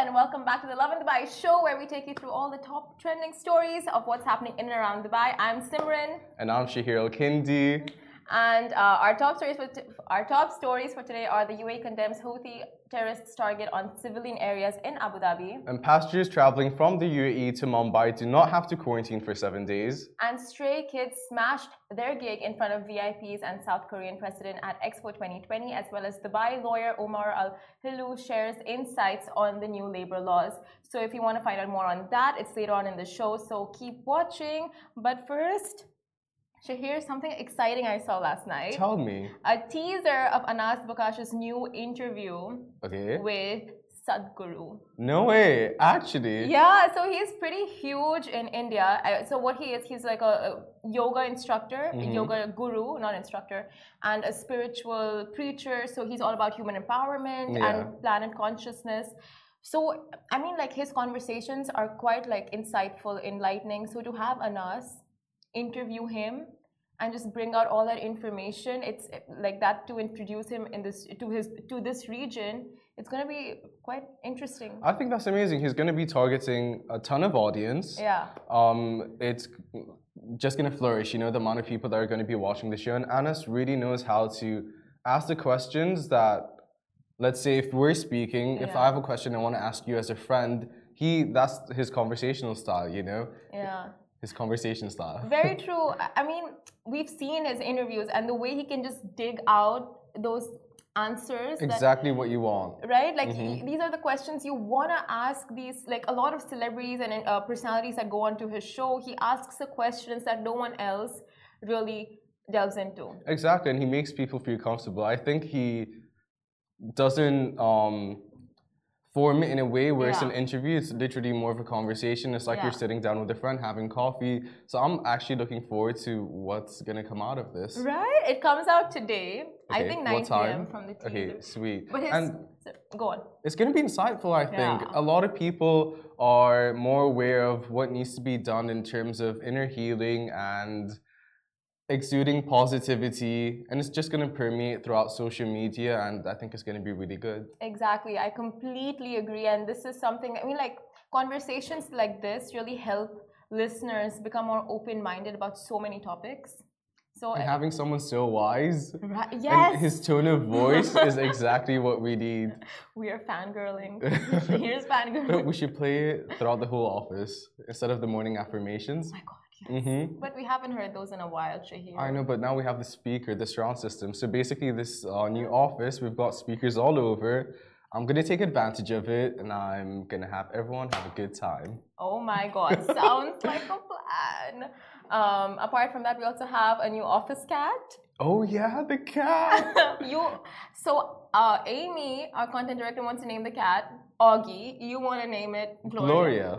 and welcome back to the Lovin Dubai show where we take you through all the top trending stories of what's happening in and around Dubai. I'm Simran. And I'm Shahir Kindi. And uh, our top stories for our top stories for today are the UAE condemns Houthi terrorists target on civilian areas in Abu Dhabi. And passengers traveling from the UAE to Mumbai do not have to quarantine for seven days. And stray kids smashed their gig in front of VIPs and South Korean president at Expo 2020, as well as Dubai lawyer Omar Al Heloo shares insights on the new labor laws. So if you want to find out more on that, it's later on in the show. So keep watching. But first. Shahir, something exciting I saw last night. Tell me. A teaser of Anas Bukhash's new interview okay. with Sadhguru. No way, actually. Yeah, so he's pretty huge in India. So what he is, he's like a, yoga instructor, mm -hmm. a yoga guru, not instructor, and a spiritual preacher. So he's all about human empowerment yeah. and planet consciousness. So I mean, like his conversations are quite like insightful, enlightening. So to have Anas interview him and just bring out all that information. It's like that to introduce him in this to his to this region it's going to be quite interesting. I think that's amazing. He's going to be targeting a ton of audience. Yeah. Um it's just going to flourish you know the amount of people that are going to be watching the show. And anas really knows how to ask the questions that let's say if we're speaking yeah. if i have a question i want to ask you as a friend he that's his conversational style you know? Yeah his conversation style. Very true. I mean, we've seen his interviews and the way he can just dig out those answers. Exactly that, what you want. Right? Like, mm-hmm. he, these are the questions you want to ask these, like, a lot of celebrities and uh, personalities that go onto his show. He asks the questions that no one else really delves into. Exactly. And he makes people feel comfortable. I think he doesn't. Um, form it in a way where yeah. it's an interview. It's literally more of a conversation. It's like yeah. you're sitting down with a friend having coffee. So I'm actually looking forward to what's gonna come out of this. Right? It comes out today. Okay. I think 9 p.m. from the. Okay, sweet. But and go on. It's gonna be insightful. I think yeah. a lot of people are more aware of what needs to be done in terms of inner healing and exuding positivity and it's just going to permeate throughout social media and i think it's going to be really good. Exactly i completely agree and this is something i mean like conversations like this really help listeners become more open-minded about so many topics. So and having someone so wise right, yes. and his tone of voice is exactly what we need. We are fangirling. Here's fangirling. We should play it throughout the whole office instead of the morning affirmations. Oh my god Mm -hmm. But we haven't heard those in a while, Shahir. I know, but now we have the speaker, the surround system. So basically, this uh, new office, we've got speakers all over. I'm gonna take advantage of it, and I'm gonna have everyone have a good time. Oh my God, sounds like a plan. Um, apart from that, we also have a new office cat. Oh yeah, the cat. you. So uh, Amy, our content director, wants to name the cat Augie. You want to name it Gloria. Gloria.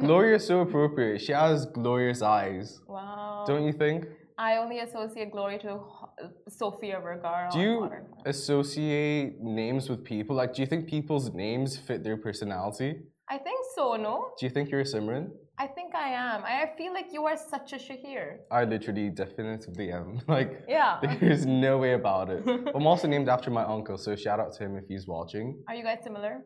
Gloria is so appropriate. She has glorious eyes. Wow. Don't you think? I only associate Gloria to uh, Sofia Vergara. Do you associate names with people? Like, do you think people's names fit their personality? I think so, no? Do you think you're a Simran? I think I am. I feel like you are such a Shahir. I literally definitely am. Like, yeah. there's no way about it. I'm also named after my uncle, so shout out to him if he's watching. Are you guys similar?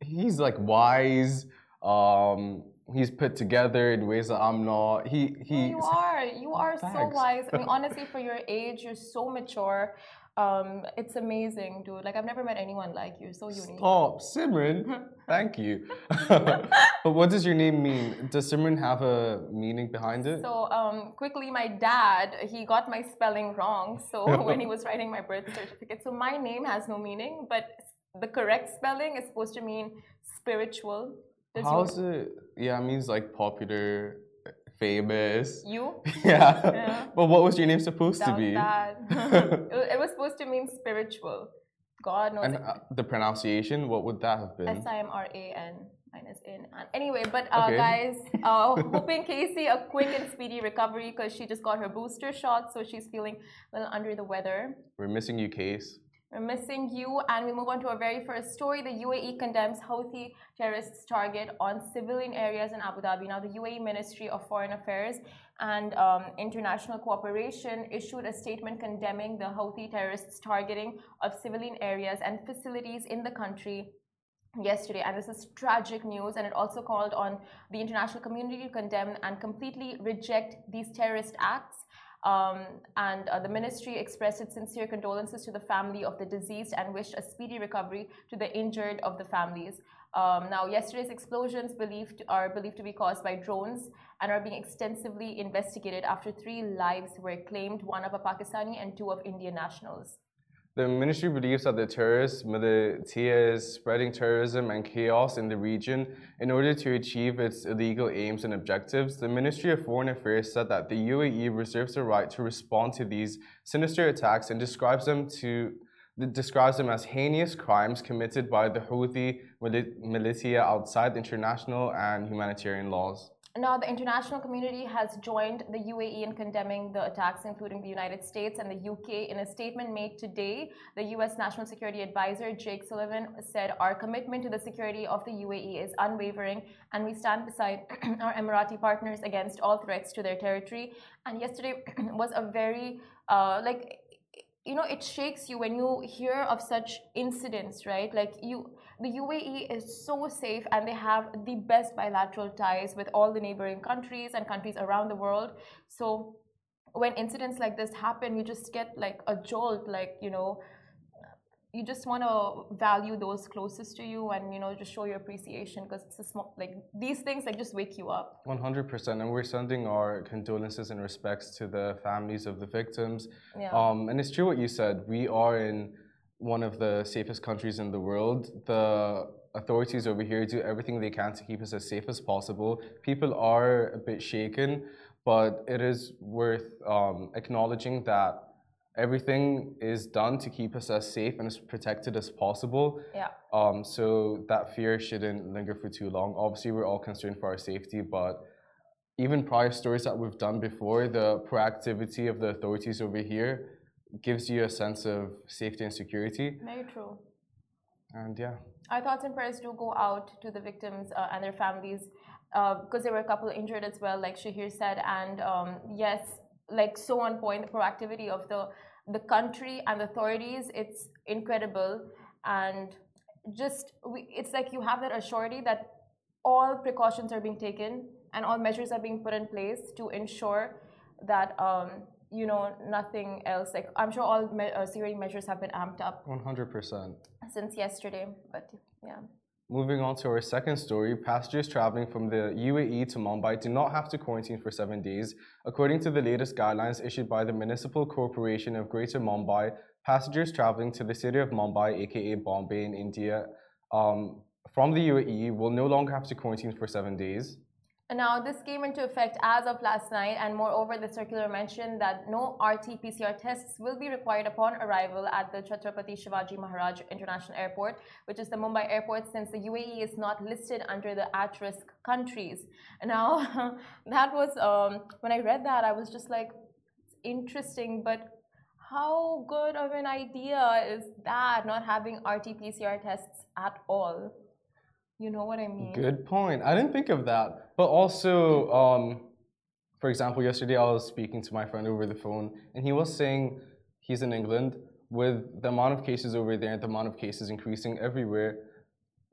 He's like wise, um, he's put together in ways that I'm not. He he. you are. You are Thanks. so wise. I mean, honestly, for your age, you're so mature. Um, it's amazing, dude. Like I've never met anyone like you. So unique. Stop, Simran. Thank you. but what does your name mean? Does Simran have a meaning behind it? So um, quickly, my dad he got my spelling wrong. So when he was writing my birth certificate, so my name has no meaning, but the correct spelling is supposed to mean spiritual How's it? Yeah, it means like popular, famous. You? yeah. yeah. But what was your name supposed to be? That. it was supposed to mean spiritual. God knows. And uh, the pronunciation, what would that have been? S I M R A N minus N. Anyway, but uh, okay. guys, uh, hoping Casey a quick and speedy recovery because she just got her booster shot, so she's feeling a little under the weather. We're missing you, Case. We're missing you. And we move on to our very first story. The UAE condemns Houthi terrorists' target on civilian areas in Abu Dhabi. Now, the UAE Ministry of Foreign Affairs and um, International Cooperation issued a statement condemning the Houthi terrorists' targeting of civilian areas and facilities in the country yesterday, and this is tragic news. And it also called on the international community to condemn and completely reject these terrorist acts. Um, and uh, the ministry expressed its sincere condolences to the family of the deceased and wished a speedy recovery to the injured of the families. Um, now, yesterday's explosions believed are believed to be caused by drones and are being extensively investigated after three lives were claimed, one of a Pakistani and two of Indian nationals. The ministry believes that the terrorist militia is spreading terrorism and chaos in the region in order to achieve its illegal aims and objectives. The Ministry of Foreign Affairs said that the UAE reserves the right to respond to these sinister attacks and describes them to describes them as heinous crimes committed by the Houthi militia outside international and humanitarian laws. Now, the international community has joined the UAE in condemning the attacks, including the United States and the UK. In a statement made today, the US National Security Advisor Jake Sullivan said, Our commitment to the security of the UAE is unwavering, and we stand beside our Emirati partners against all threats to their territory. And yesterday was a very, uh, like, you know, it shakes you when you hear of such incidents, right? Like, you the UAE is so safe and they have the best bilateral ties with all the neighboring countries and countries around the world. So when incidents like this happen, you just get like a jolt, like, you know, you just want to value those closest to you and you know just show your appreciation because it's a small like these things like just wake you up 100% and we're sending our condolences and respects to the families of the victims yeah. um, and it's true what you said we are in one of the safest countries in the world. The authorities over here do everything they can to keep us as safe as possible. People are a bit shaken, but it is worth um, acknowledging that everything is done to keep us as safe and as protected as possible. Yeah. Um, so that fear shouldn't linger for too long. Obviously, we're all concerned for our safety, but even prior stories that we've done before, the proactivity of the authorities over here gives you a sense of safety and security. Very true. And yeah. Our thoughts and prayers do go out to the victims uh, and their families because uh, there were a couple injured as well, like Shahir said. And um, yes, like so on point, the proactivity of the the country and the authorities, it's incredible. And just we, it's like you have that assurity that all precautions are being taken and all measures are being put in place to ensure that um, you know, nothing else. Like I'm sure all me uh, security measures have been amped up. 100%. Since yesterday, but yeah. Moving on to our second story, passengers traveling from the UAE to Mumbai do not have to quarantine for seven days. According to the latest guidelines issued by the Municipal Corporation of Greater Mumbai, passengers traveling to the city of Mumbai, aka Bombay in India, um, from the UAE will no longer have to quarantine for seven days. Now, this came into effect as of last night, and moreover, the circular mentioned that no RT PCR tests will be required upon arrival at the Chhatrapati Shivaji Maharaj International Airport, which is the Mumbai airport, since the UAE is not listed under the at risk countries. Now, that was um, when I read that, I was just like, interesting, but how good of an idea is that, not having RT PCR tests at all? You know what I mean? Good point. I didn't think of that. But also, um, for example, yesterday I was speaking to my friend over the phone, and he was saying he's in England with the amount of cases over there, and the amount of cases increasing everywhere.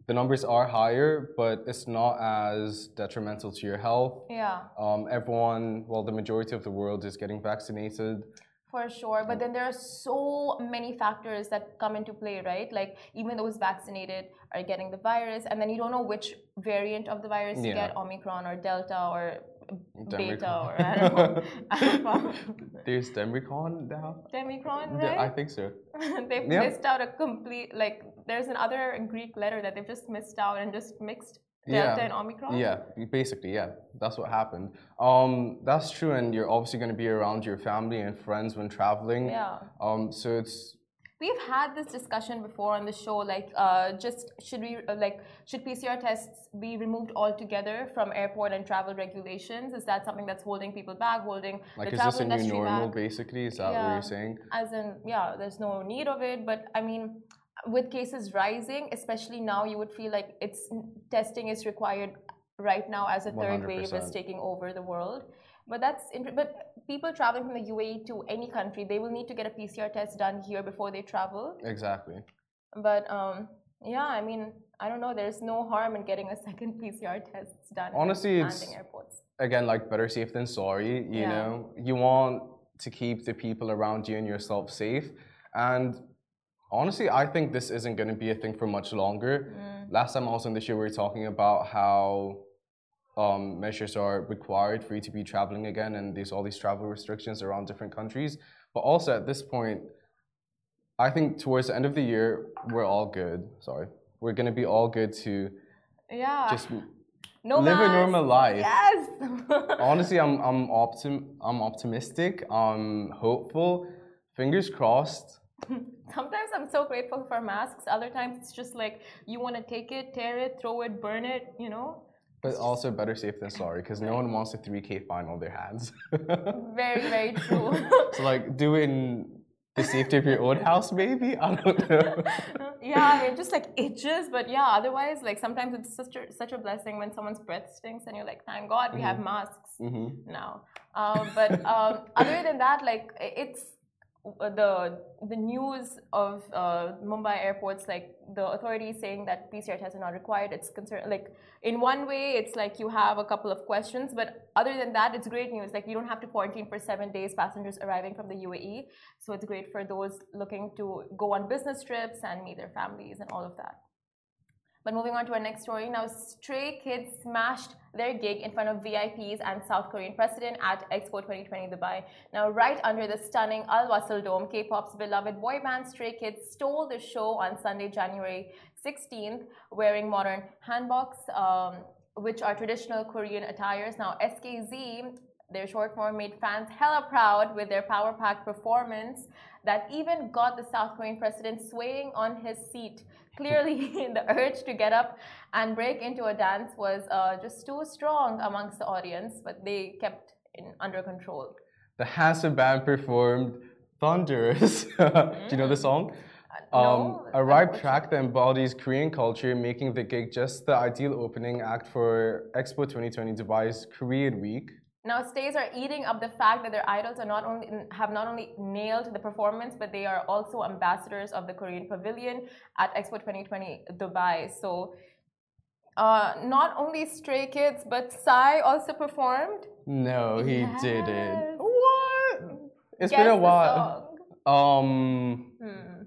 The numbers are higher, but it's not as detrimental to your health. Yeah. Um, everyone, well, the majority of the world is getting vaccinated. For sure. But then there are so many factors that come into play, right? Like even those vaccinated are getting the virus, and then you don't know which variant of the virus yeah. you get Omicron or Delta or Beta or I don't know. Alpha. There's Demicron now? Demicron, right? I think so. they've yeah. missed out a complete, like, there's another Greek letter that they've just missed out and just mixed Delta yeah. and Omicron? Yeah, basically, yeah. That's what happened. Um, that's true, and you're obviously going to be around your family and friends when traveling. Yeah. Um, so it's. We've had this discussion before on the show. Like, uh, just should we uh, like should PCR tests be removed altogether from airport and travel regulations? Is that something that's holding people back, holding like the travel industry Like, is this a new normal? Back? Basically, is that yeah. what you're saying? As in, yeah, there's no need of it. But I mean, with cases rising, especially now, you would feel like it's testing is required right now as a third 100%. wave is taking over the world. But that's but people traveling from the UAE to any country, they will need to get a PCR test done here before they travel. Exactly. But um, Yeah, I mean, I don't know. There's no harm in getting a second PCR test done. Honestly, it's- airports. Again, like better safe than sorry. You Yeah. know, you want to keep the people around you and yourself safe. And honestly, I think this isn't going to be a thing for much longer. Mm. Last time also on the show, we were talking about how um, measures are required for you to be traveling again, and there's all these travel restrictions around different countries. But also at this point, I think towards the end of the year, we're all good. Sorry, we're gonna be all good to Yeah. just no live a normal life. Yes. Honestly, I'm I'm optim I'm optimistic. I'm hopeful. Fingers crossed. Sometimes I'm so grateful for masks. Other times it's just like you want to take it, tear it, throw it, burn it. You know. But also better safe than sorry, because no one wants a 3K fine on their hands. Very, very true. so like do it in the safety of your own house, maybe? I don't know. yeah, I mean, just like itches, but yeah, otherwise, like sometimes it's such a, such a blessing when someone's breath stinks and you're like, thank God we have masks hmm now. Um, but um, other than that, like it's uh, the the news of uh, Mumbai airports, like the authorities saying that PCR tests are not required. It's concerned like in one way, it's like you have a couple of questions, but other than that, it's great news. Like you don't have to quarantine for seven days. Passengers arriving from the UAE, so it's great for those looking to go on business trips and meet their families and all of that. But moving on to our next story now, Stray Kids smashed their gig in front of VIPs and South Korean president at Expo 2020 Dubai. Now, right under the stunning Al Wasl Dome, K-pop's beloved boy band Stray Kids stole the show on Sunday, January 16th, wearing modern hanboks, um, which are traditional Korean attires. Now, SKZ, their short form, made fans hella proud with their power-packed performance that even got the South Korean president swaying on his seat. Clearly, the urge to get up and break into a dance was uh, just too strong amongst the audience, but they kept in under control. The handsome band performed Thunderous. Do you know the song? no, Um, a ripe track that embodies Korean culture, making the gig just the ideal opening act for Expo 2020 Dubai's Korean Week. Now, stays are eating up the fact that their idols are not only have not only nailed the performance, but they are also ambassadors of the Korean Pavilion at Expo 2020 Dubai. So, uh, not only Stray Kids, but Psy also performed. No, he didn't. Yes. What? It's Guess been a while. Um, Hmm.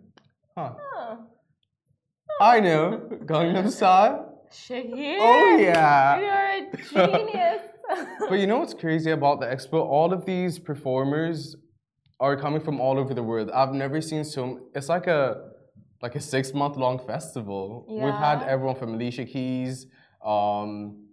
huh. Oh. I know. Gangnam Style. Shahir. Oh, yeah. You're a genius. But you know what's crazy about the expo? All of these performers are coming from all over the world. I've never seen so. It's like a like a six month long festival. We've had everyone from Alicia Keys. Um,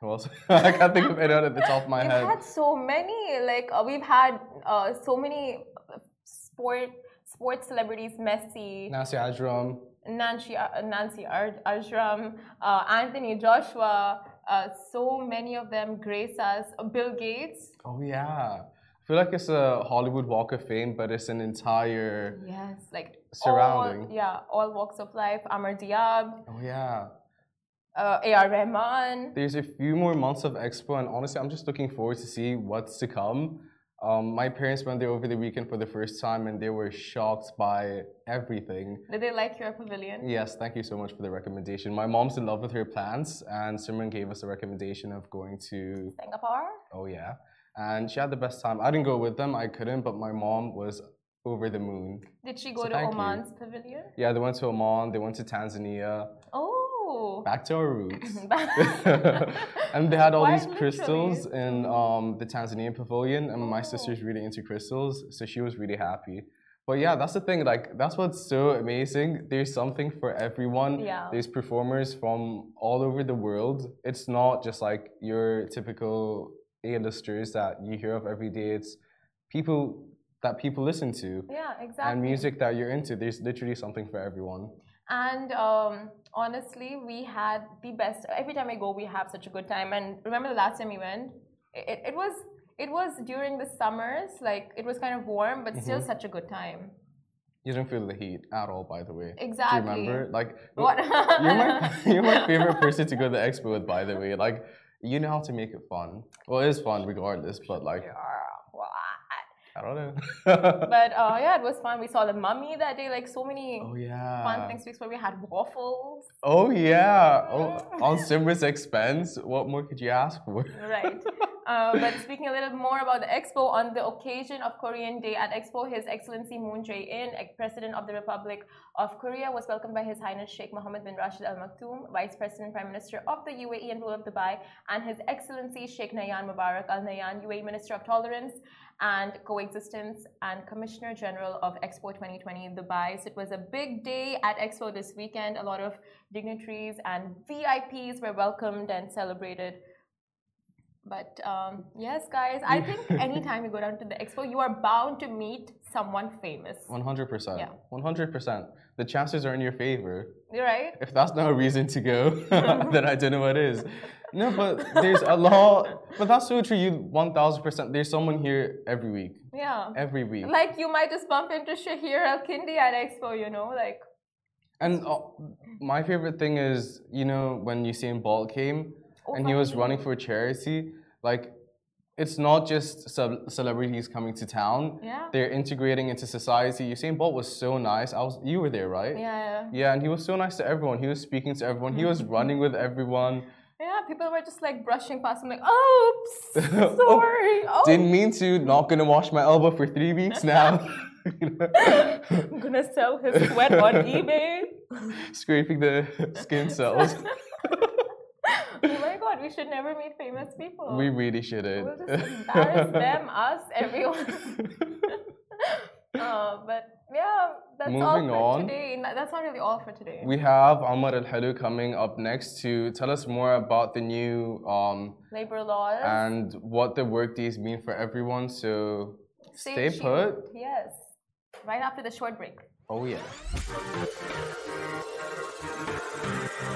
who else? I can't think of anyone at the top of my head. We've had so many. Like uh, we've had uh, so many uh, sport sports celebrities: Messi, Nancy Ajram. Nancy, uh, Nancy Ar- Ajram, uh, Anthony Joshua. Uh, so many of them grace us. Uh, Bill Gates. Oh yeah. I feel like it's a Hollywood Walk of Fame, but it's an entire. Yes, like Surrounding. All, yeah, all walks of life. Amr Diab, Oh yeah. uh, A.R. Rahman. There's a few more months of Expo, and honestly, I'm just looking forward to see what's to come. Um, my parents went there over the weekend for the first time, and they were shocked by everything. Did they like your pavilion? Yes, thank you so much for the recommendation. My mom's in love with her plants, and Simran gave us a recommendation of going to. Singapore. Oh yeah, and she had the best time. I didn't go with them; I couldn't, but my mom was over the moon. Did she go So to thank you. Oman's pavilion? Yeah, they went to Oman, they went to Tanzania, Oh. Back to our roots. and they had all Quite these crystals literally. in um, the Tanzanian pavilion, and my sister's really into crystals, so she was really happy. But yeah, that's the thing. Like that's what's so amazing. There's something for everyone. Yeah. There's performers from all over the world. It's not just like your typical A-listers that you hear of every day. It's people that people listen to Yeah, exactly. and music that you're into. There's literally something for everyone. And um, honestly, we had the best. Every time I go, we have such a good time. And remember the last time we went? It, it was it was during the summers. Like it was kind of warm, but still Mm-hmm. such a good time. You didn't feel the heat at all, by the way. Exactly. Do you remember? Like What? you're my you're my favorite person to go to the expo with, by the way. Like you know how to make it fun. Well, it is fun regardless, but like Yeah, what? I don't know. but uh, yeah, it was fun. We saw the mummy that day. Like so many oh yeah. fun things. Where we had waffles. Oh yeah. Oh, on Simra's expense. What more could you ask for? Right. Uh, but speaking a little more about the expo, on the occasion of Korean Day at Expo, His Excellency Moon Jae-in, President of the Republic of Korea, was welcomed by His Highness Sheikh Mohammed bin Rashid Al Maktoum, Vice President Prime Minister of the UAE and ruler of Dubai, and His Excellency Sheikh Nahyan Mubarak Al Nahyan, UAE Minister of Tolerance and Coexistence and Commissioner General of Expo 2020 in Dubai. So it was a big day at Expo this weekend. A lot of dignitaries and VIPs were welcomed and celebrated but um, yes, guys, I think anytime you go down to the expo, you are bound to meet someone famous. 100%. Yeah. 100%. The chances are in your favor. You're right. If that's not a reason to go, then I don't know what is. No, but there's a lot. But that's so true. You 1000%. There's someone here every week. Yeah. Every week. Like you might just bump into Shahir Al Kindi at Expo, you know? Like. And uh, my favorite thing is, you know, when Usain Bolt came oh, and he was running for charity like it's not just celebrities coming to town. Yeah. They're integrating into society. Usain Bolt was so nice. I was you were there, right? Yeah. Yeah, yeah and he was so nice to everyone. He was speaking to everyone. He was mm-hmm. running with everyone. Yeah, people were just like brushing past him, like, "Oops, sorry." oh, Didn't mean to. Not gonna wash my elbow for three weeks now. I'm gonna sell his sweat on eBay. Scraping the skin cells god, we should never meet famous people. We really shouldn't. We'll just embarrass them, us, everyone. uh, but yeah, that's Moving all for on, today. That's not really all for today. We have Omar Al Heloo coming up next to tell us more about the new um, labor laws and what the work days mean for everyone. So stay, stay put. Yes. Right after the short break. Oh, yeah. Hello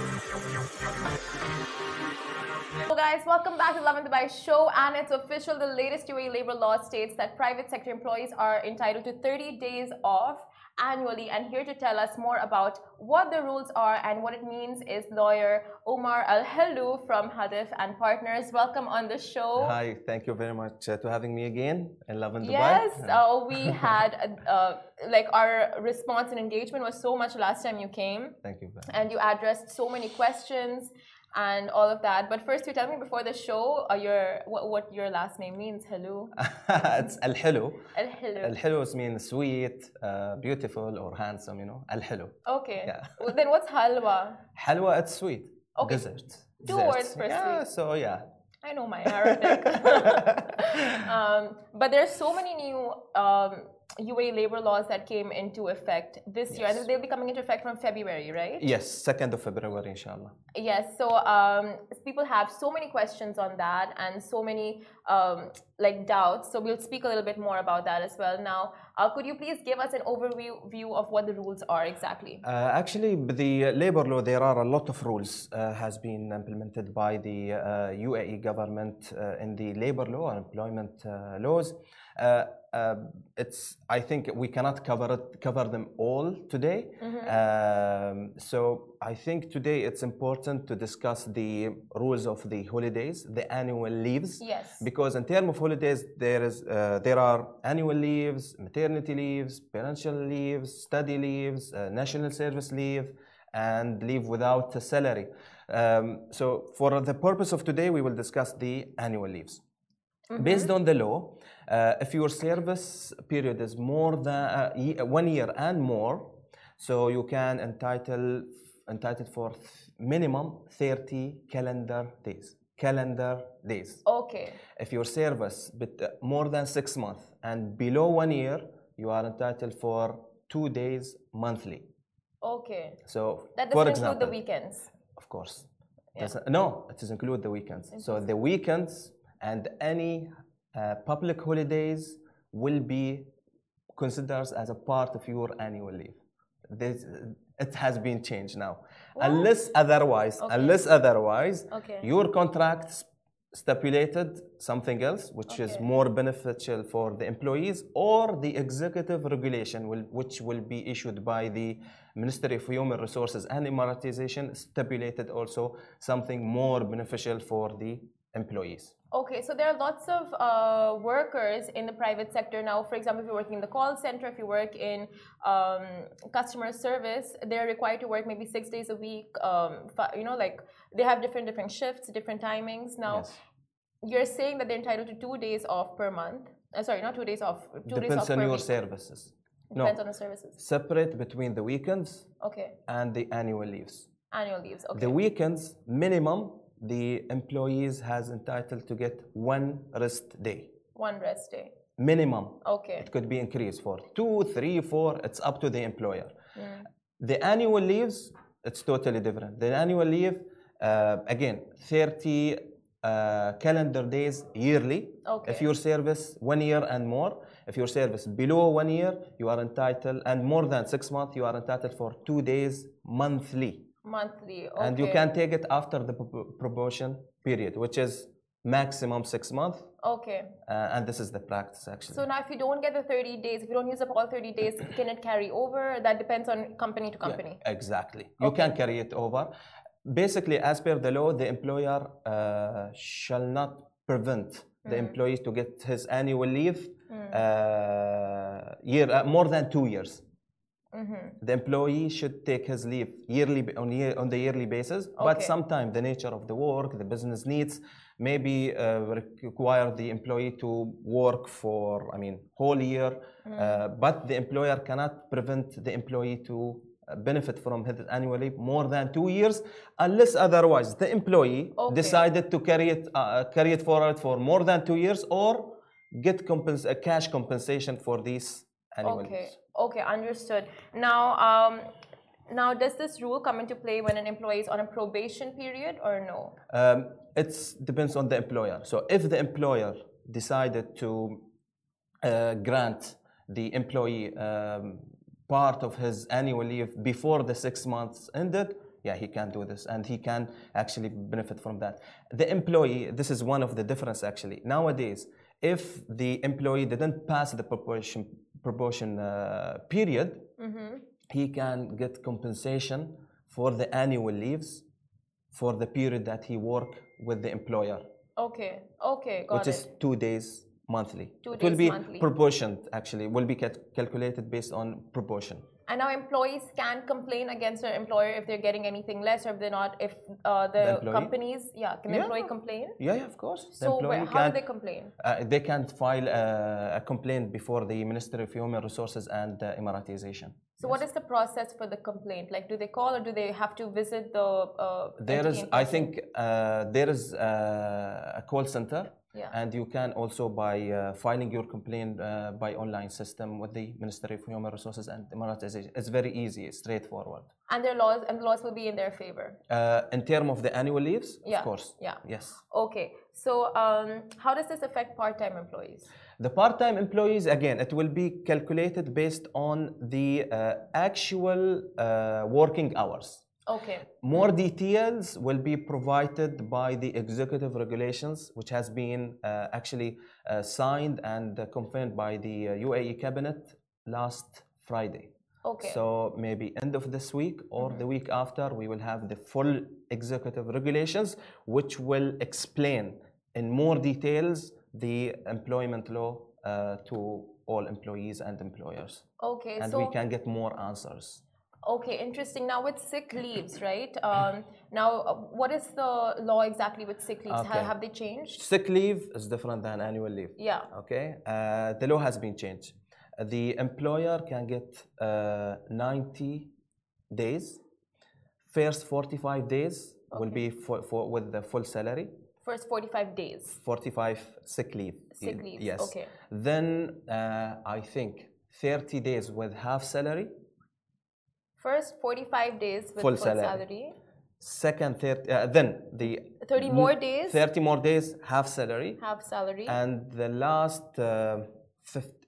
guys, welcome back to Lovin Dubai show and it's official. The latest UAE labor law states that private sector employees are entitled to 30 days off annually and here to tell us more about what the rules are and what it means is lawyer Omar Al Heloo from Hadef and Partners. Welcome on the show. Hi, thank you very much uh, to having me again in Lovin Dubai. Yes, uh, we had uh, like our response and engagement was so much last time you came. Thank you. And you addressed so many questions and all of that. But first, you tell me before the show uh, your what, what your last name means. Hello. it's Al Heloo. Al Heloo. Al Heloo means sweet, uh, beautiful, or handsome. You know, Al Heloo. Okay. Yeah. Well, then what's halwa? Halwa, it's sweet. Okay. Dessert. Two words for yeah, sweet. So yeah. I know my Arabic. um, but there's so many new. Um, UAE labor laws that came into effect this yes. year, and they'll be coming into effect from February, right? Yes, second of February, inshallah. Yes. So um, people have so many questions on that, and so many um, like doubts. So we'll speak a little bit more about that as well. Now, uh, could you please give us an overview view of what the rules are exactly? Uh, actually, the labor law, there are a lot of rules uh, has been implemented by the UAE uh, government uh, in the labor law and employment uh, laws. Uh, uh, it's I think we cannot cover it, cover them all today. Mm-hmm. Um, so I think today it's important to discuss the rules of the holidays, the annual leaves. Yes. Because in terms of holidays, there is uh, there are annual leaves, maternity leaves, parental leaves, study leaves, uh, national service leave, and leave without a salary. Um, so for the purpose of today, we will discuss the annual leaves. Mm-hmm. Based on the law, uh, if your service period is more than uh, one year and more, so you can entitle entitled for minimum 30 calendar days. Calendar days. Okay. If your service bit uh, more than six months and below one year, you are entitled for two days monthly. Okay. So that doesn't example, include the weekends. Of course. Yeah. No, it doesn't include the weekends. So the weekends and any uh, public holidays will be considered as a part of your annual leave. This, it has been changed now. Unless otherwise, okay. unless otherwise, okay. your contract stipulated something else which okay. is more beneficial for the employees or the executive regulation will, which will be issued by the Ministry of Human Resources and Emiratization stipulated also something more beneficial for the employees. Okay, so there are lots of uh, workers in the private sector now. For example, if you're working in the call center, if you work in um, customer service, they're required to work maybe six days a week. Um, you know, like they have different different shifts, different timings. Now, yes. you're saying that they're entitled to two days off per month. Uh, sorry, not two days off. Two Depends days off on per your week. services. Depends on the services. Separate between the weekends Okay. and the annual leaves. Annual leaves. Okay. The weekends minimum the employees has entitled to get one rest day. One rest day. Minimum. Okay. It could be increased for two, three, four. It's up to the employer. Mm. The annual leaves, it's totally different. The annual leave, uh, again, 30 uh, calendar days yearly. Okay. If your service one year and more, if your service below one year, you are entitled, and more than six months, you are entitled for two days monthly. Monthly. Okay. And you can take it after the promotion period, which is maximum six months. Okay. Uh, and this is the practice actually. So now, if you don't get the 30 days, if you don't use up all 30 days, can it carry over? That depends on company to company. Yeah, exactly. You can carry it over. Basically, as per the law, the employer uh, shall not prevent mm. the employee to get his annual leave mm. uh, year uh, more than two years. Mm-hmm. The employee should take his leave yearly on, year, on the yearly basis, okay. but sometimes the nature of the work, the business needs, maybe uh, require the employee to work for, I mean, whole year. Mm-hmm. Uh, but the employer cannot prevent the employee to uh, benefit from his annual leave more than two years, unless otherwise the employee okay. decided to carry it uh, carry it forward for more than two years or get compens- a cash compensation for these annual okay. leaves. Okay, understood. Now, um, now does this rule come into play when an employee is on a probation period or no? Um, it depends on the employer. So if the employer decided to uh, grant the employee um, part of his annual leave before the six months ended, yeah, he can do this and he can actually benefit from that. The employee, this is one of the difference actually. Nowadays, if the employee didn't pass the proportion proportion uh, period, mm-hmm. he can get compensation for the annual leaves for the period that he worked with the employer. Okay, okay, got which it. is two days monthly. Two it days will be monthly. proportioned actually, will be calculated based on proportion. And now employees can complain against their employer if they're getting anything less or if they're not, if uh, the, The companies, yeah, can the Yeah. employee complain? Yeah, yeah, of course. The So where, how can- do they complain? Uh, they can file uh, a complaint before the Ministry of Human Resources and uh, Emiratization. So what is the process for the complaint? Like, do they call or do they have to visit the? Uh, There entity is, I think, uh, there is uh, a call center, Yeah. and you can also by uh, filing your complaint uh, by online system with the Ministry of Human Resources and Emiratization. It's very easy, it's straightforward. And their laws and laws will be in their favor. Uh, in terms of the annual leaves, Yeah, of course. yeah. Yes. Okay. So um, how does this affect part-time employees? The part-time employees, again, it will be calculated based on the uh, actual uh, working hours. Okay. More details will be provided by the executive regulations, which has been uh, actually uh, signed and uh, confirmed by the uh, UAE cabinet last Friday. Okay. So maybe end of this week or the week after, we will have the full executive regulations, which will explain in more details the employment law uh, to all employees and employers, okay. and so we can get more answers. Okay, interesting. Now with sick leaves, right? Um, now, uh, what is the law exactly with sick leaves? Okay. have they changed? Sick leave is different than annual leave. Yeah. Okay, uh, the law has been changed. The employer can get uh, 90 days. First 45 days will be for, for with the full salary. First 45 days. 45 sick leave. Sick leave, Yes. okay. Then uh, I think 30 days with half salary. First 45 days with Full full, salary. salary. Second 30. Uh, then the 30 more days, 30 more days half salary. half salary. And the last, uh,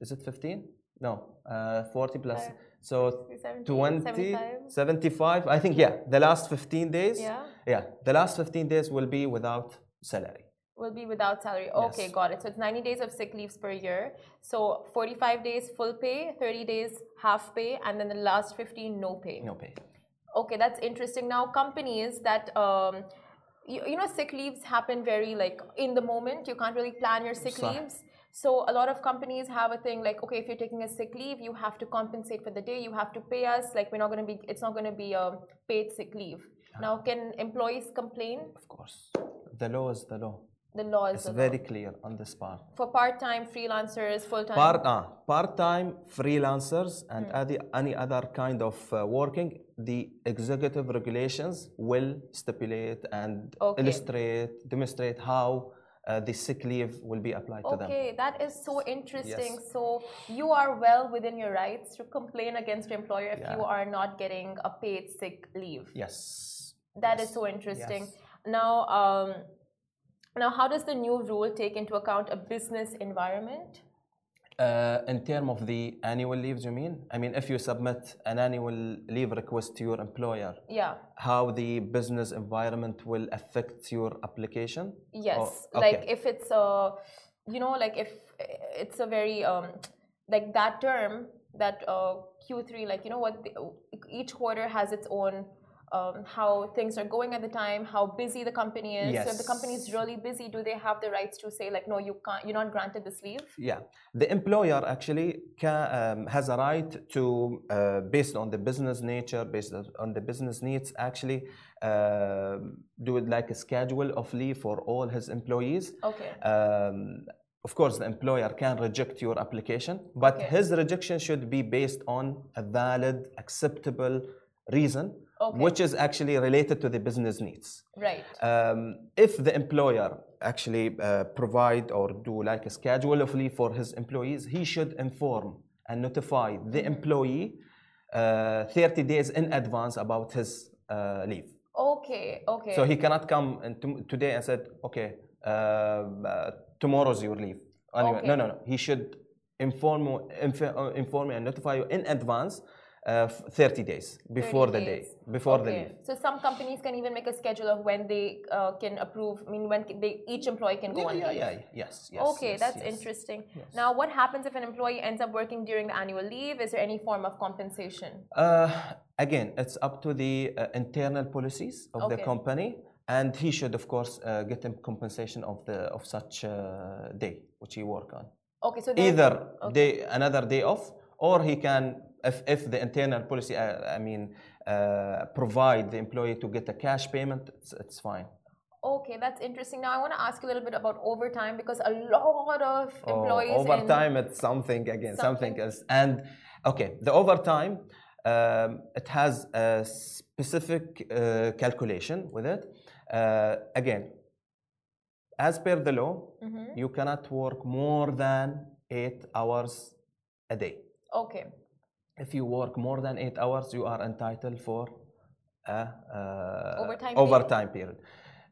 is it 15? No, uh, 40 plus. Five, So 70, 20, 75. 75. I think, yeah, the last 15 days. Yeah. Yeah, the last 15 days will be without salary. Will be without salary. Okay, Yes. got it. So it's 90 days of sick leaves per year. So 45 days full pay, 30 days half pay, and then the last 15 no pay. No pay. Okay, that's interesting. Now, companies that um, you, you know sick leaves happen very like in the moment you can't really plan your sick leaves so a lot of companies have a thing like okay if you're taking a sick leave you have to compensate for the day you have to pay us like we're not going to be it's not going to be a paid sick leave now can employees complain Of course, the law is the law. The law is very clear on this part. for part-time freelancers full-time Part, uh, part-time freelancers and Hmm. any, any other kind of uh, working, the executive regulations will stipulate and Okay. illustrate, demonstrate how uh, the sick leave will be applied to them. Okay, that is so interesting. Yes. So you are well within your rights to complain against your employer if you are not getting a paid sick leave. Yes. That is Yes. so interesting. Yes. Now, um, now, how does the new rule take into account a business environment? Uh, in terms of the annual leaves, you mean? I mean, if you submit an annual leave request to your employer, Yeah. how the business environment will affect your application? Yes. Oh, Like if it's a, you know, like if it's a very um, like that term that uh, Q3, like you know what, the, each quarter has its own. Um, how things are going at the time, how busy the company is. So if the company is really busy, do they have the rights to say like, no, you can't, you're not granted this leave? Yeah, the employer actually ca um, has a right to, uh, based on the business nature, based on the business needs, actually uh, do it like a schedule of leave for all his employees. Okay. Um, of course, the employer can reject your application, but Okay. his rejection should be based on a valid, acceptable reason, Okay. which is actually related to the business needs. Right. Um, if the employer actually uh, provide or do like a schedule of leave for his employees, he should inform and notify the Mm-hmm. employee uh, 30 days in advance about his uh, leave. Okay. Okay. So he cannot come and today and said, okay, uh, uh, tomorrow's your leave. Anyway, Okay. No, no, no. He should inform, uh, inform you and notify you in advance uh, 30 days 30 before the day, before the leave. So some companies can even make a schedule of when they uh, can approve. I mean, when they, each employee can go Yeah, on yeah, leave. yeah, yes, yes. okay, yes, that's yes. interesting. Yes. Now, what happens if an employee ends up working during the annual leave? Is there any form of compensation? Uh, again, it's up to the uh, internal policies of the company, and he should, of course, uh, get him compensation of the of such uh, day which he work on. Okay, so Either okay. day another day off, or he can, if if the internal policy, uh, I mean, uh, provide the employee to get a cash payment, it's, it's fine. Okay, that's interesting. Now, I want to ask you a little bit about overtime because a lot of employees. Oh, overtime, it's something again, something, Something. else. And okay, the overtime, um, it has a specific uh, calculation with it. Uh, again, as per the law, Mhm. you cannot work more than eight hours a day. Okay. If you work more than eight hours, you are entitled for a uh, Overtime overtime period.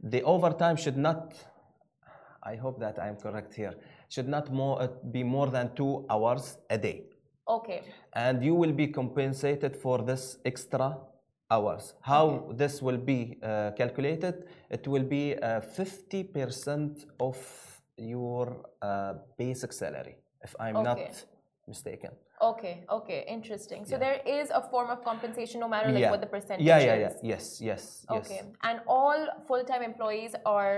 The overtime should not, I hope that I am correct here, should not more, uh, be more than two hours a day. Okay. And you will be compensated for this extra hours. How this will be uh, calculated? It will be uh, 50% of your uh, basic salary, if I'm Okay. not mistaken. Okay. Okay. Interesting. So there is a form of compensation, no matter like yeah. what the percentage yeah, yeah, yeah. Yes, yes, yes. Okay. And all full-time employees are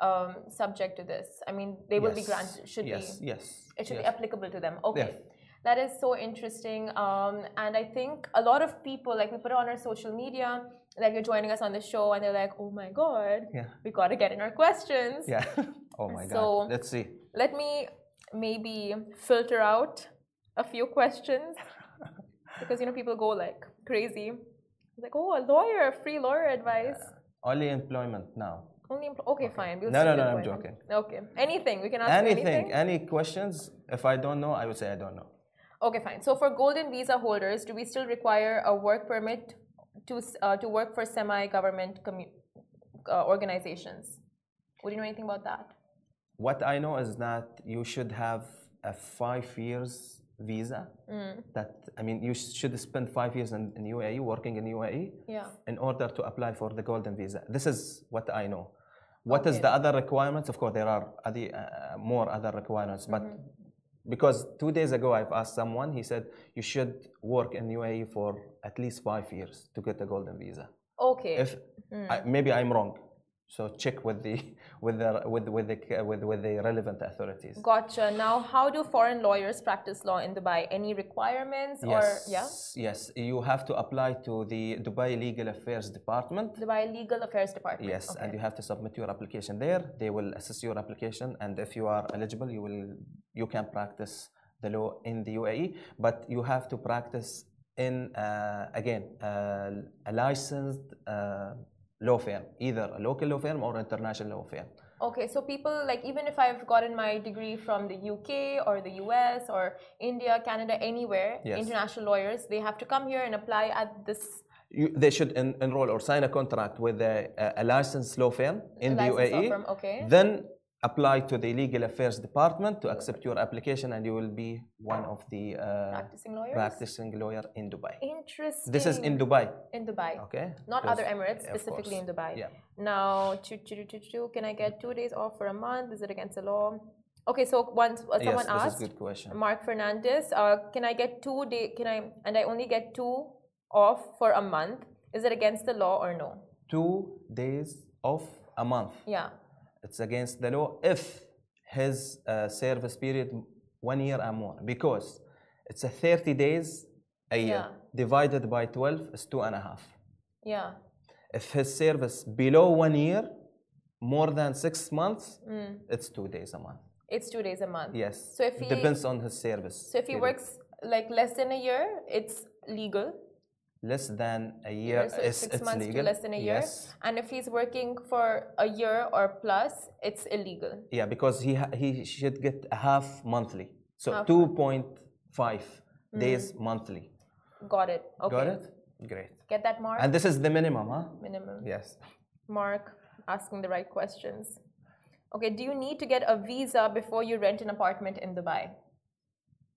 um, subject to this. I mean, they will be granted. Should yes, be. yes. It should be applicable to them. Okay. Yeah. That is so interesting. Um, and I think a lot of people, like we put it on our social media, like you're joining us on the show, and they're like, oh my God, Yeah. we got to get in our questions. Yeah. oh my So- God. Let's see. Let me maybe filter out a few questions because, you know, people go like crazy. It's like, oh, a lawyer, a free lawyer advice. Only employment now. Only empl- okay, fine. We'll No, no, no, I'm joking. Okay. Anything. We can ask Anything, anything. any questions? If I don't know, I would say I don't know. Okay, fine. So for golden visa holders, do we still require a work permit to uh, to work for semi-government commu- uh, organizations? Would you know anything about that? What I know is that you should have a five years visa. Mm. That I mean, you should spend five years in, in UAE, working in UAE, Yeah. in order to apply for the golden visa. This is what I know. What is Okay. the other requirements? Of course, there are other, uh, more other requirements, but Mm-hmm. because two days ago I've asked someone, he said you should work in UAE for at least five years to get a golden visa. Okay. If I, maybe I'm wrong, So check with the with the with with the with, with the relevant authorities. Gotcha. Now, how do foreign lawyers practice law in Dubai? Any requirements or yeah? Yes, you have to apply to the Dubai Legal Affairs Department. Dubai Legal Affairs Department. Yes, okay. and you have to submit your application there. They will assess your application, and if you are eligible, you will you can practice the law in the UAE. But you have to practice in uh, again uh, a licensed uh, law firm, either a local law firm or international law firm. Okay, so people like even if I've gotten my degree from the UK or the US or India, Canada, anywhere, Yes. international lawyers, they have to come here and apply at this You, they should en- enroll or sign a contract with a, a licensed law firm in the UAE. firm, okay. Then apply to the legal affairs department to accept your application, and you will be one of the uh, practicing lawyers. practicing lawyer in Dubai. Interesting. This is in Dubai. in Dubai. Okay. Not other Emirates, specifically in Dubai. Yeah. Now, choo, choo, choo, choo, choo, can I get two days off for a month? Is it against the law? Okay, so once uh, someone yes, asked, good question. Mark Fernandez, uh, can I get two day? Can I and I only get two off for a month? Is it against the law or no? Two days off a month. Yeah. It's against the law if his uh, service period one year or more because it's a 30 days a year Yeah. divided by 12 is two and a half. Yeah. If his service below one year, more than six months, Mm. it's two days a month. It's two days a month. Yes. So if he depends on his service. so if he period. works like less than a year, it's legal. Less than a year, so it's, six it's months legal. to less than a year. Yes. And if he's working for a year or plus, it's illegal. Yeah, because he ha- he should get a half monthly. So 2.5 Mm. days monthly. Got it. Okay. Got it? Great. Get that mark? And this is the minimum, huh? Minimum. Yes. Mark asking the right questions. Okay, do you need to get a visa before you rent an apartment in Dubai?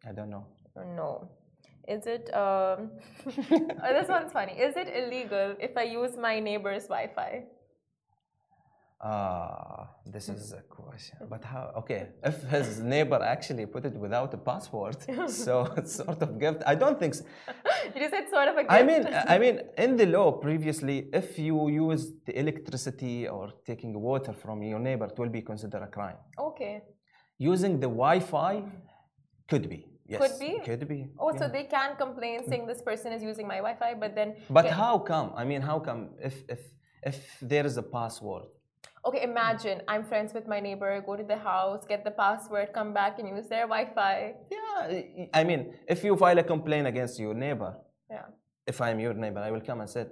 I don't know. No? Is it, um, oh, this one's funny. Is it illegal if I use my neighbor's Wi Fi? Ah, this is a question. But how? Okay, if his neighbor actually put it without a passport, so it's sort of gift. I don't think. So. You say it's sort of a gift? I mean, I mean, in the law previously, if you use the electricity or taking water from your neighbor, it will be considered a crime. okay. Using the Wi-Fi could be. Yes, Could be? Could be. Oh, so they can complain saying this person is using my Wi Fi, but then. But how come? I mean, how come if if if there is a password? Okay, imagine I'm friends with my neighbor, go to the house, get the password, come back and use their Wi Fi. Yeah, I mean, if you file a complaint against your neighbor, Yeah. if I'm your neighbor, I will come and say,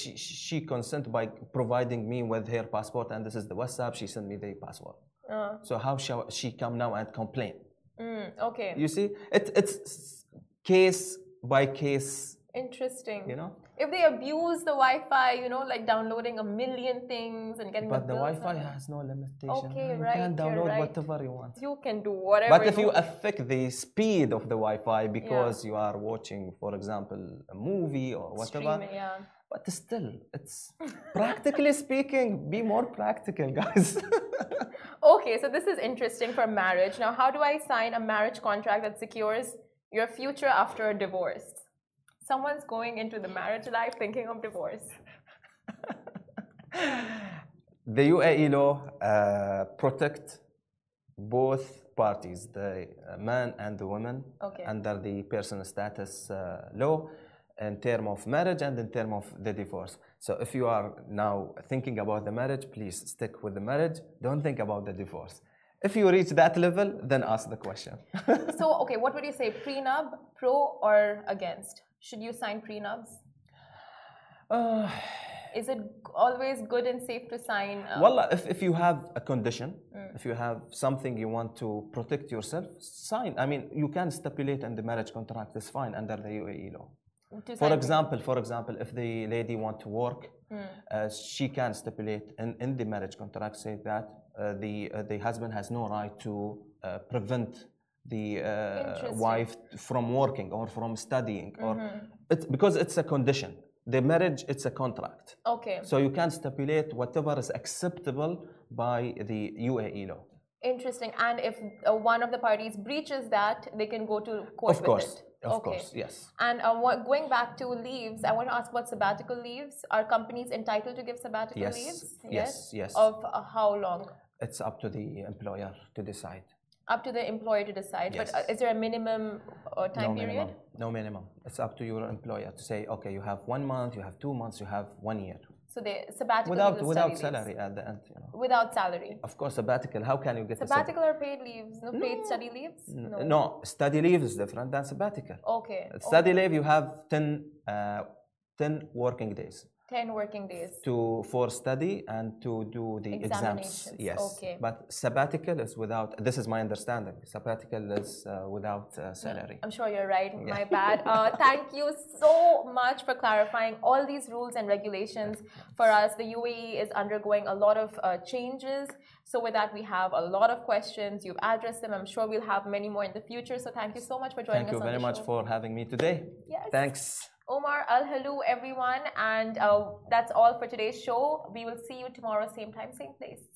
she, she she consent by providing me with her passport, and this is the WhatsApp. She sent me the password. Uh, So how shall she come now and complain? Mm, okay. You see, it, it's case by case. Interesting. You know, If they abuse the Wi Fi, you know, like downloading a million things and getting but the Wi-Fi has no limitation. Okay, you right, can you're download right. whatever you want. You can do whatever. But if you want. affect the speed of the Wi-Fi because you are watching, for example, a movie or whatever, Stream it, yeah. but still, it's practically speaking, be more practical, guys. Okay, so this is interesting for marriage. Now, how do I sign a marriage contract that secures your future after a divorce? Someone's going into the marriage life thinking of divorce. the UAE law uh, protect both parties, the uh, man and the woman, Okay. under the personal status uh, law in term of marriage and in term of the divorce. So if you are now thinking about the marriage, please stick with the marriage. Don't think about the divorce. If you reach that level, then ask the question. so, okay, what would you say, prenup, pro or against? Should you sign prenups? uh, Is it always good and safe to sign? uh, Well, if, if you have a condition, Mm. if you have something you want to protect yourself, sign. I mean, you can stipulate in the marriage contract, it's fine under the UAE law. For example, for example, if the lady want to work, Mm. uh, she can stipulate in, in the marriage contract say that uh, the uh, the husband has no right to uh, prevent the uh, wife from working or from studying or Mm-hmm. it's because it's a condition. The marriage it's a contract. Okay. So you can stipulate whatever is acceptable by the UAE law. Interesting. And if uh, one of the parties breaches that, they can go to court Of with course, it. of okay. course, yes. And uh, what, going back to leaves, I want to ask about sabbatical leaves. Are companies entitled to give sabbatical Yes, leaves? yes, yes. Of uh, how long? It's up to the employer to decide. Up to the employer to decide. Yes. But uh, is there a minimum uh, time no period? minimum. No minimum. It's up to your employer to say, okay, you have one month, you have two months, you have one year. So the sabbatical Without without leaves. salary at the end, you know. Without salary. Of course, sabbatical. How can you get Sabbatical or paid leaves? No, paid study leaves? N- No, study leave is different than sabbatical. Okay. Study leave, you have 10, uh, 10 working days 10 working days. to for study and to do the exams. Yes. okay. But sabbatical is without. This is my understanding. Sabbatical is uh, without uh, salary. I'm sure you're right. My bad. Uh, thank you so much for clarifying all these rules and regulations for us. The UAE is undergoing a lot of uh, changes. So, with that, we have a lot of questions. You've addressed them. I'm sure we'll have many more in the future. So, thank you so much for joining us. Thank you very much for having me today. Yes. Thanks. Omar Al Heloo, everyone. And uh, that's all for today's show. We will see you tomorrow, same time, same place.